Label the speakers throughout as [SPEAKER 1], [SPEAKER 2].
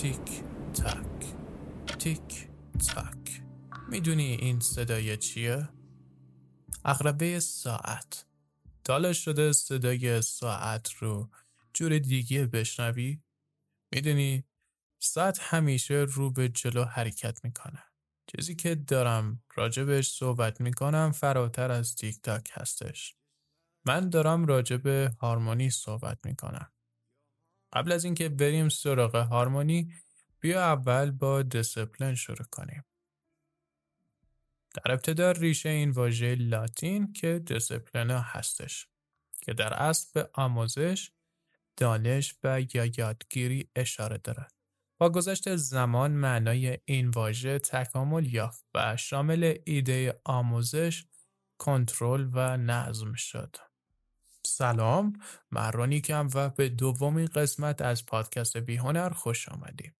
[SPEAKER 1] تیک تک تیک تک می‌دونی این صدای چیه؟ اقربه ساعت. تالا شده صدای ساعت رو جور دیگه بشنوی؟ می‌دونی ساعت همیشه رو به جلو حرکت می‌کنه. چیزی که دارم راجبش صحبت می‌کنم فراتر از تیک تاک هستش. من دارم راجب هارمونی صحبت می‌کنم. قبل از اینکه بریم سراغ هارمونی بیا اول با دسپلن شروع کنیم در ابتدا ریشه این واژه لاتین که دسپلنا هستش که در اصل به آموزش، دانش و یا یادگیری اشاره دارد. با گذشت زمان معنای این واژه تکامل یافت و شامل ایده آموزش، کنترل و نظم شد. سلام، من رونیکم و به دومین قسمت از پادکست بیهنر خوش آمدیم.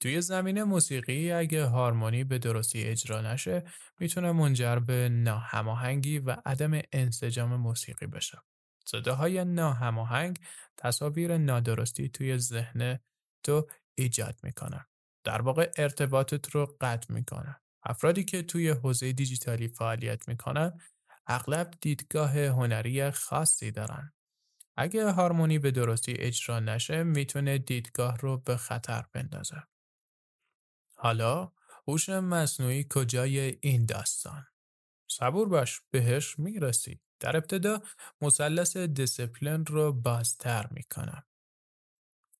[SPEAKER 1] توی زمینه موسیقی اگه هارمونی به درستی اجرا نشه می‌تونه منجر به ناهماهنگی و عدم انسجام موسیقی بشه. صداهای ناهماهنگ تصاویر نادرستی توی ذهن تو ایجاد می‌کنن. در واقع ارتباطت رو قطع می‌کنن. افرادی که توی حوزه دیجیتالی فعالیت می‌کنن اغلب دیدگاه هنری خاصی دارن. اگه هارمونی به درستی اجرا نشه می‌تونه دیدگاه رو به خطر بندازه. حالا هوش مصنوعی کجای این داستان؟ صبور باش بهش می‌رسی. در ابتدا مثلث دیسپلین رو بازتر می‌کنم.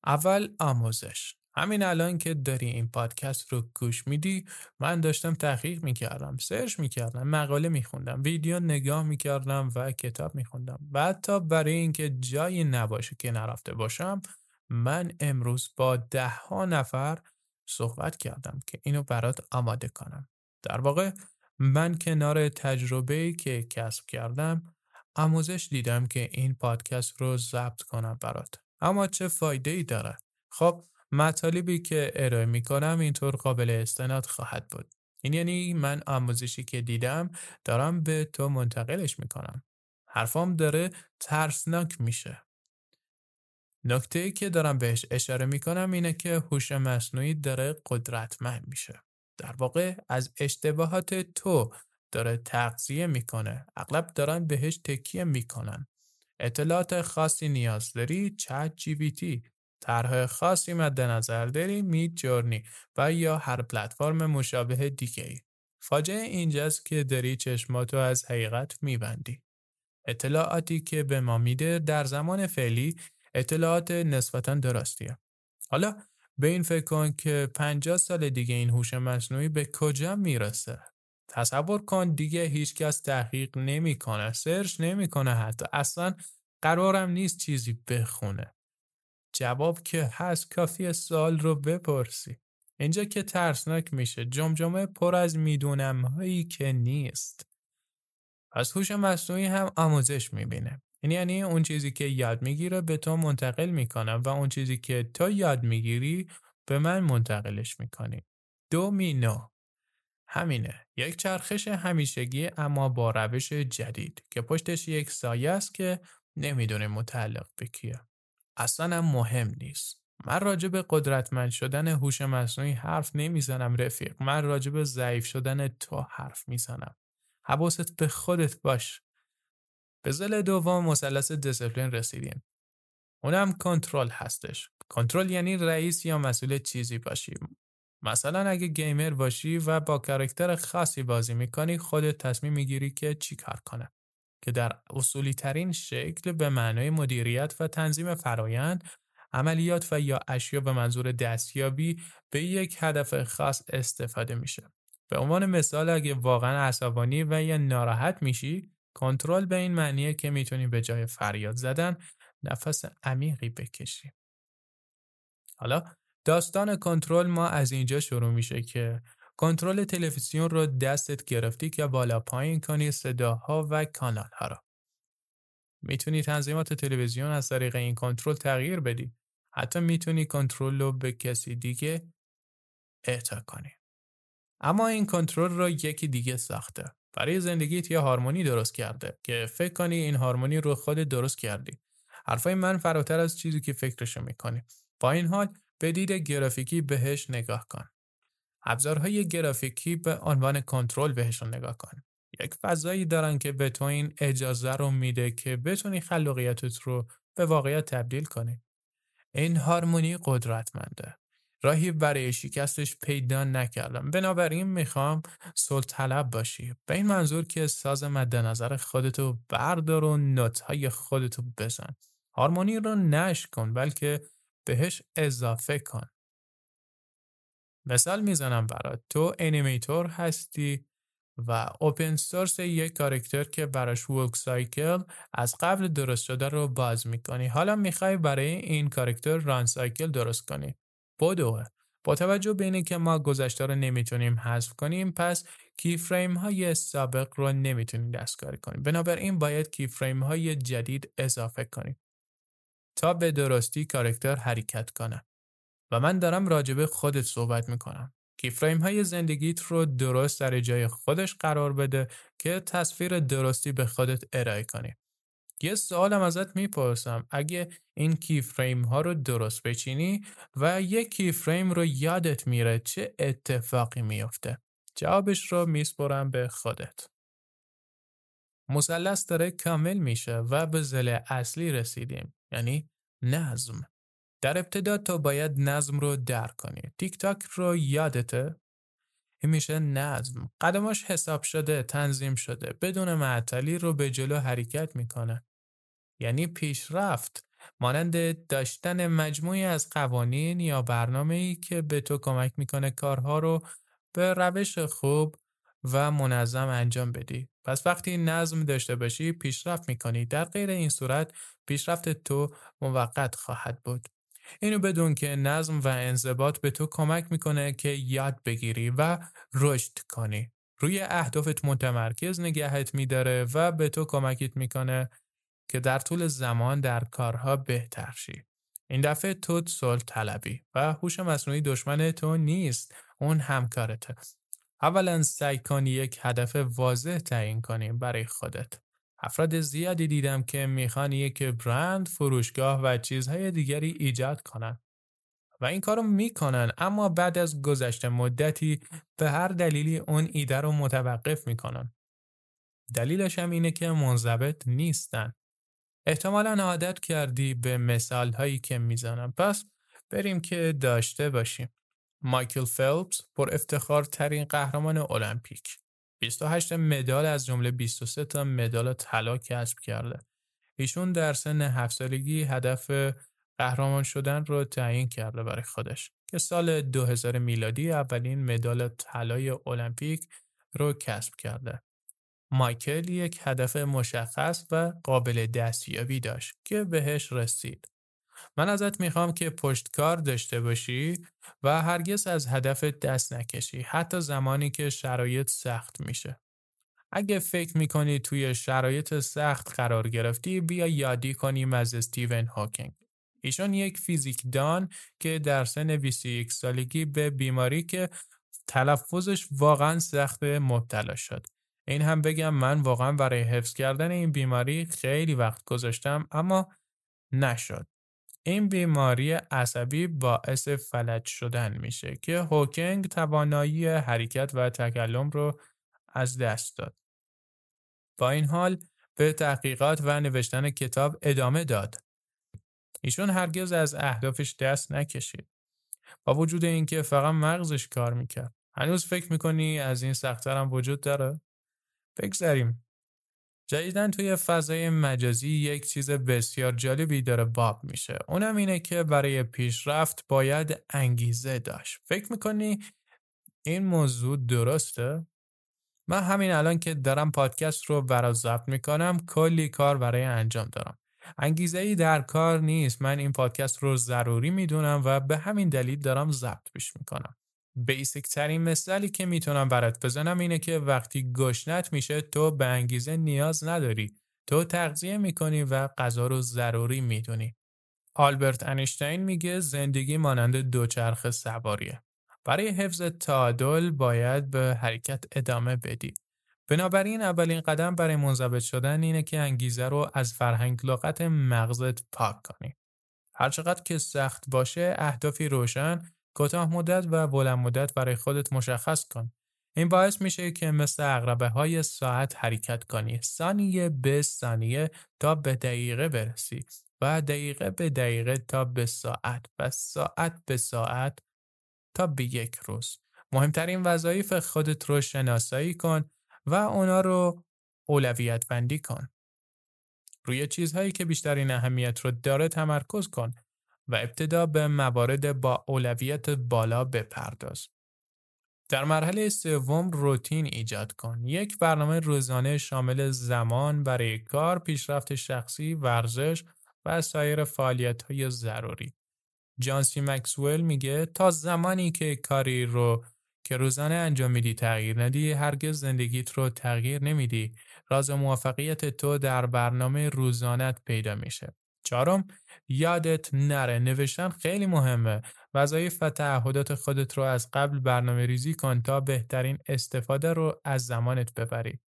[SPEAKER 1] اول آموزش. همین الان که داری این پادکست رو گوش میدی من داشتم تحقیق می‌کردم سرچ می‌کردم مقاله میخوندم ویدیو نگاه می‌کردم و کتاب میخوندم بعد تا برای اینکه جایی نباشه که نرفته باشم من امروز با ده ها نفر صحبت کردم که اینو برات آماده کنم. در واقع من کنار تجربه که کسب کردم آموزش دیدم که این پادکست رو ضبط کنم برات. اما چه فایده ای داره؟ خب مطالبی که ارائه می کنم اینطور قابل استناد خواهد بود. این یعنی من آموزشی که دیدم دارم به تو منتقلش می‌کنم. حرفام داره ترسناک میشه. نکته که دارم بهش اشاره می‌کنم اینه که هوش مصنوعی داره قدرتمند میشه. در واقع از اشتباهات تو داره تغذیه می‌کنه. اغلب دارن بهش تکیه می‌کنن. اطلاعات خاصی نیاز داری چت جی بی تی طرح خاصی مد نظر داری میت جورنی و یا هر پلتفرم مشابه دیگه ای. فاجعه اینجاست که داری چشماتو از حقیقت میبندی. اطلاعاتی که به ما میده در زمان فعلی اطلاعات نسبتا درستیه. حالا به این فکر کن که 50 سال دیگه این هوش مصنوعی به کجا می‌رسه؟ تصور کن دیگه هیچکس تحقیق نمی‌کنه، سرچ نمی‌کنه حتی اصلا قرارم نیست چیزی بخونه. جواب که هست کافی سوال رو بپرسی. اینجا که ترسناک میشه جمجمه پر از می‌دونم هایی که نیست. از هوش مصنوعی هم آموزش می‌بینه. این یعنی اون چیزی که یاد می‌گیره به تو منتقل می‌کنم و اون چیزی که تو یاد می‌گیری به من منتقلش می‌کنی. دومینو همینه یک چرخش همیشگی اما با روش جدید که پشتش یک سایه است که نمی‌دونه متعلق به کیه. اصلا هم مهم نیست. من راجع به قدرتمند شدن هوش مصنوعی حرف نمی‌زنم رفیق. من راجع به ضعیف شدن تو حرف می‌زنم. حواست به خودت باش. به ضلع دوم مثلث دیسپلین رسیدیم. اونم کنترل هستش. کنترل یعنی رئیس یا مسئول چیزی باشی. مثلا اگه gamer باشی و با character خاصی بازی می‌کنی خودت تصمیم می‌گیری که چی کار کنه. که در اصولی ترین شکل به معنای مدیریت و تنظیم فرایند عملیات و یا اشیا به منظور دستیابی به یک هدف خاص استفاده میشه. به عنوان مثال اگه واقعا عصبانی و یا ناراحت میشی کنترل به این معنیه که می‌تونی به جای فریاد زدن نفس عمیقی بکشی. حالا داستان کنترل ما از اینجا شروع میشه که کنترل تلویزیون رو دستت گرفتی که بالا پایین کنی صداها و کانال ها رو. می‌تونی تنظیمات تلویزیون از طریق این کنترل تغییر بدی. حتی می‌تونی کنترل رو به کسی دیگه اعطا کنی. اما این کنترل رو یکی دیگه ساخته. برای زندگیت یه هارمونی درست کرده که فکر کنی این هارمونی رو خود درست کردی. حرفای من فراتر از چیزی که فکرشو می‌کنی. با این حال به دید گرافیکی بهش نگاه کن. ابزارهای گرافیکی به عنوان کنترل بهشون نگاه کن. یک فضایی دارن که به تو این اجازه رو میده که بتونی خلاقیتت رو به واقعیت تبدیل کنی. این هارمونی قدرتمنده. راهی برای شکستش پیدا نکردم. بنابراین می‌خوام صلح طلب باشی. به این منظور که ساز مد نظر خودتو بردار و نوتهای خودتو بزن. هارمونی رو نش کن بلکه بهش اضافه کن. مثال می‌زنم برات. تو animator هستی و open source یک character که براش walk cycle از قبل درست شده رو باز می‌کنی. حالا می‌خوای برای این character run cycle درست کنی. بدوه. با توجه به اینه که ما گذشته رو نمی‌تونیم حذف کنیم پس key frame های سابق رو نمی‌تونیم دستکاری کنیم. بنابراین باید key frame های جدید اضافه کنیم تا به درستی کارکتر حرکت کنه. و من دارم راجبه خودت صحبت می‌کنم کیفریم های زندگیت رو درست در جای خودش قرار بده که تصویر درستی به خودت ارائه کنی. یه سوالم ازت می‌پرسم اگه این کیفریم ها رو درست بچینی و یک کیفریم رو یادت میره چه اتفاقی میفته؟ جوابش رو میسپرم به خودت. مثلث داره کامل میشه و به زل اصلی رسیدیم یعنی نظم. در ابتدا تو باید نظم رو درک کنی. تیک تاک رو یادته؟ میشه نظم. قدماش حساب شده، تنظیم شده. بدون معطلی رو به جلو حرکت می‌کنه. یعنی پیشرفت. مانند داشتن مجموعی از قوانین یا برنامه ای که به تو کمک می‌کنه کارها رو به روش خوب و منظم انجام بدی. پس وقتی نظم داشته باشی پیشرفت می‌کنی. در غیر این صورت پیشرفت تو موقت خواهد بود. اینو بدون که نظم و انضباط به تو کمک می‌کنه که یاد بگیری و رشد کنی. روی اهدافت متمرکز نگهت میداره و به تو کمکت می‌کنه که در طول زمان در کارها بهتر شی. این دفعه تو صلح طلبی و هوش مصنوعی دشمن تو نیست اون همکارته اولا سعی کنی یک هدف واضح تعیین کنی برای خودت افراد زیادی دیدم که می‌خوان یک برند، فروشگاه و چیزهای دیگری ایجاد کنن. و این کارو می‌کنن اما بعد از گذشت مدتی به هر دلیلی اون ایده رو متوقف می‌کنن. دلیلش هم اینه که منضبط نیستن. احتمالا عادت کردی به مثال هایی که می‌زنم پس بریم که داشته باشیم. مایکل فلپس پر افتخار ترین قهرمان المپیک 28 مدال از جمله 23 تا مدال طلا کسب کرده. ایشون در سن 7 سالگی هدف قهرمان شدن رو تعیین کرده برای خودش که سال 2000 میلادی اولین مدال طلای المپیک رو کسب کرده. مایکل یک هدف مشخص و قابل دستیابی داشت که بهش رسید. من ازت می‌خوام که پشتکار داشته باشی و هرگز از هدف دست نکشی حتی زمانی که شرایط سخت میشه. اگه فکر می‌کنی توی شرایط سخت قرار گرفتی بیا یادی کنیم از استیون هاکینگ. ایشون یک فیزیکدان که در سن 21 سالگی به بیماری که تلفظش واقعا سخت مبتلا شد. این هم بگم من واقعا برای حفظ کردن این بیماری خیلی وقت گذاشتم اما نشد. این بیماری عصبی باعث فلج شدن میشه که هوکینگ توانایی حرکت و تکلم رو از دست داد. با این حال به تحقیقات و نوشتن کتاب ادامه داد. ایشون هرگز از اهدافش دست نکشید. با وجود اینکه فقط مغزش کار می‌کرد. هنوز فکر می‌کنی از این سختتر هم وجود داره؟ بگذاریم. جدیدن توی فضای مجازی یک چیز بسیار جالبی داره باب میشه. اونم اینه که برای پیشرفت باید انگیزه داشت. فکر می‌کنی این موضوع درسته؟ من همین الان که دارم پادکست رو برای ضبط می‌کنم کلی کار برای انجام دارم. انگیزه ای در کار نیست. من این پادکست رو ضروری می‌دونم و به همین دلیل دارم ضبط پیش می‌کنم. بیسیک ترین مثالی که می‌تونم برات بزنم اینه که وقتی گشنت میشه تو به انگیزه نیاز نداری. تو تغذیه می‌کنی و غذا رو ضروری می‌دونی. آلبرت انیشتین میگه زندگی مانند دوچرخه سواریه. برای حفظ تعادل باید به حرکت ادامه بدی. بنابراین اولین قدم برای منضبط شدن اینه که انگیزه رو از فرهنگ لغت مغزت پاک کنی. هرچقدر که سخت باشه اهدافی روشن کوتاه مدت و بلند مدت برای خودت مشخص کن. این باعث میشه که مثل اغربه های ساعت حرکت کنی. ثانیه به ثانیه تا به دقیقه برسی و دقیقه به دقیقه تا به ساعت و ساعت به ساعت تا به یک روز. مهمترین وظایف خودت رو شناسایی کن و اونا رو اولویت بندی کن. روی چیزهایی که بیشترین اهمیت رو داره تمرکز کن. و ابتدا به موارد با اولویت بالا بپرداز. در مرحله سوم روتین ایجاد کن. یک برنامه روزانه شامل زمان برای کار، پیشرفت شخصی، ورزش و سایر فعالیت های ضروری. جانسی مکسول میگه تا زمانی که کاری رو که روزانه انجام میدی تغییر ندی هرگز زندگیت رو تغییر نمیدی راز موفقیت تو در برنامه روزانت پیدا میشه چهارم یادت نره نوشتن خیلی مهمه. وظایف و تعهدات خودت رو از قبل برنامه ریزی کن تا بهترین استفاده رو از زمانت ببری.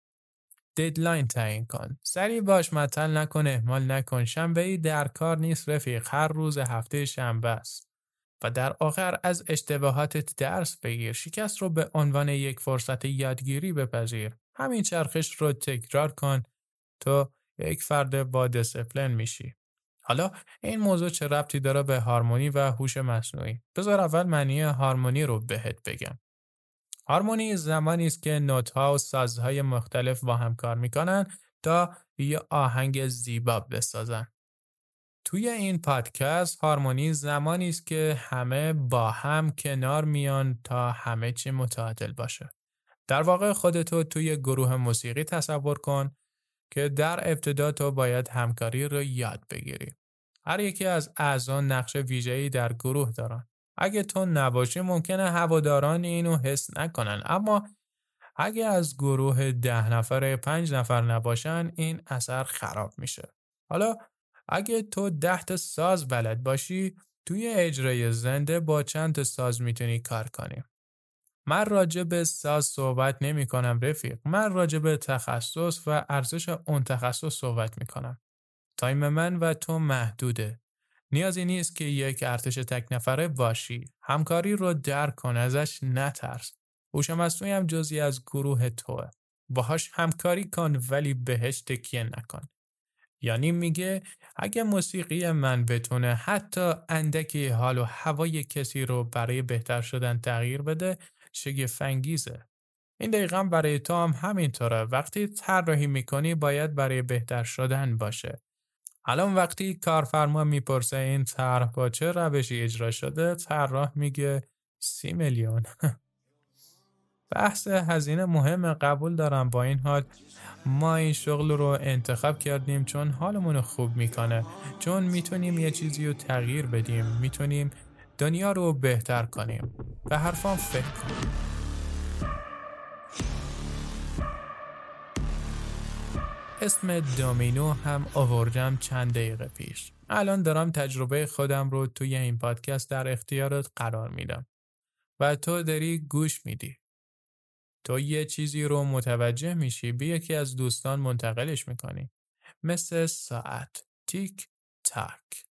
[SPEAKER 1] ددلاین تعیین کن. سریع باش مطل نکن اهمال نکن. شنبه ای در کار نیست رفیق. هر روز هفته شنبه است. و در آخر از اشتباهاتت درس بگیر. شکست رو به عنوان یک فرصت یادگیری بپذیر. همین چرخش رو تکرار کن. تا یک فرد با دسپلن میشی. حالا این موضوع چه ربطی داره به هارمونی و هوش مصنوعی؟ بذار اول معنی هارمونی رو بهت بگم. هارمونی زمانی است که نوت‌ها و سازهای مختلف با هم کار می‌کنن تا یه آهنگ زیبا بسازن. توی این پادکست هارمونی زمانی است که همه با هم کنار میان تا همه چی متعادل باشه. در واقع خودتو توی گروه موسیقی تصور کن که در ابتدا تو باید همکاری رو یاد بگیری. هر یکی از اعضا نقش ویژه‌ای در گروه دارن. اگه تو نباشی ممکنه هواداران اینو حس نکنن اما اگه از گروه ده نفره پنج نفر نباشن این اثر خراب میشه. حالا اگه تو ده تا ساز بلد باشی توی اجرای زنده با چند تا ساز می‌تونی کار کنی. من راجع به ساز صحبت نمی کنم رفیق. من راجع به تخصص و ارزش اون تخصص صحبت می کنم. تایم من و تو محدوده. نیازی نیست که یک ارتش تک نفره باشی. همکاری رو درک کن ازش نترس. هوش مصنوعی هم جزی از گروه توه. باهاش همکاری کن ولی بهش تکیه نکن. یعنی میگه اگه موسیقی من بتونه حتی اندکی حال و هوای کسی رو برای بهتر شدن تغییر بده شگفنگیزه. این دقیقا برای تو هم همینطوره. وقتی طراحی می‌کنی باید برای بهتر شدن باشه. الان وقتی کارفرما می‌پرسه این طرح با چه روشی اجرا شده طراح میگه سی میلیون. بحث هزینه مهم قبول دارم با این حال. ما این شغل رو انتخاب کردیم چون حالمون خوب می‌کنه. چون می‌تونیم یه چیزی رو تغییر بدیم. می‌تونیم دنیا رو بهتر کنیم به حرفان فکر کنیم. اسم دامینو هم آوردم چند دقیقه پیش. الان دارم تجربه خودم رو توی این پادکست در اختیارت قرار میدم. و تو داری گوش میدی. تو یه چیزی رو متوجه میشی به یکی از دوستان منتقلش می‌کنی. مثل ساعت. تیک تاک.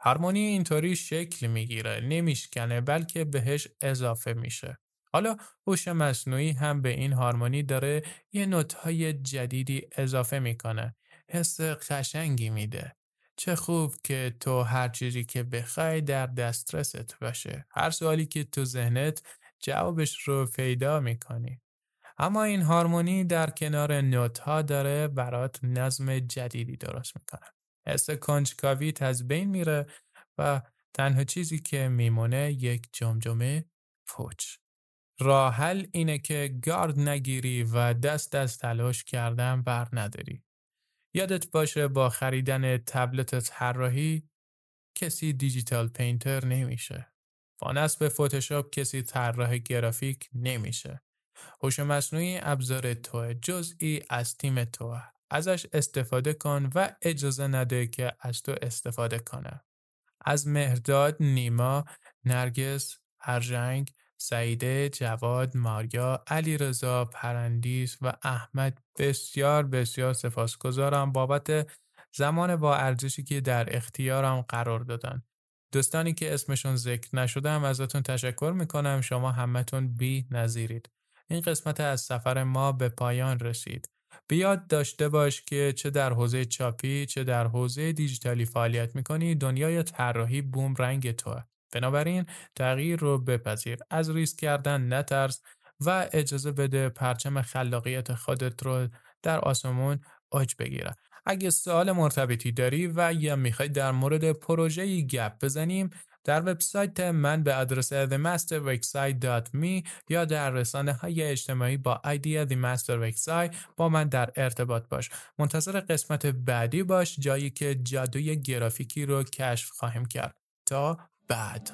[SPEAKER 1] هارمونی اینطوری شکل می‌گیره نمیشکنه بلکه بهش اضافه میشه. حالا هوش مصنوعی هم به این هارمونی داره یه نوت‌های جدیدی اضافه می‌کنه. حس قشنگی میده. چه خوب که تو هر چیزی که بخوای در دسترست باشه. هر سوالی که تو ذهنت جوابش رو پیدا می‌کنی. اما این هارمونی در کنار نوت ها داره برات نظم جدیدی درست می‌کنه. حس کنجکاوی از بین میره و تنها چیزی که میمونه یک جمجمه پوچ. راه حل اینه که گارد نگیری و دست از تلاش کردن بر نداری. یادت باشه با خریدن تبلت طراحی کسی دیجیتال پینتر نمیشه. با نصب فتوشاپ کسی طراح گرافیک نمیشه. هوش مصنوعی ابزار تو جزئی از تیم تو ازش استفاده کن و اجازه نده که از تو استفاده کنه از مهرداد، نیما، نرگس، ارجنگ، سعیده، جواد، ماریا، علی رضا، پرندیس و احمد بسیار بسیار سپاسگزارم بابت زمان با ارزشی که در اختیارم قرار دادن. دوستانی که اسمشون ذکر نشده هم ازتون تشکر می‌کنم شما همتون بی نظیرید. این قسمت از سفر ما به پایان رسید. بیاد داشته باش که چه در حوزه چاپی چه در حوزه دیجیتالی فعالیت می‌کنی دنیای طراحی بوم رنگ توه. بنابراین تغییر رو بپذیر از ریسک کردن نترس و اجازه بده پرچم خلاقیت خودت رو در آسمون آج بگیره اگه سوال مرتبطی داری و یا می‌خوای در مورد پروژه گپ بزنیم در وبسایت من به آدرس themasterwebsite.me یا در رسانه های اجتماعی با ایدی themasterwebsite با من در ارتباط باش. منتظر قسمت بعدی باش جایی که جادوی گرافیکی رو کشف خواهیم کرد. تا بعد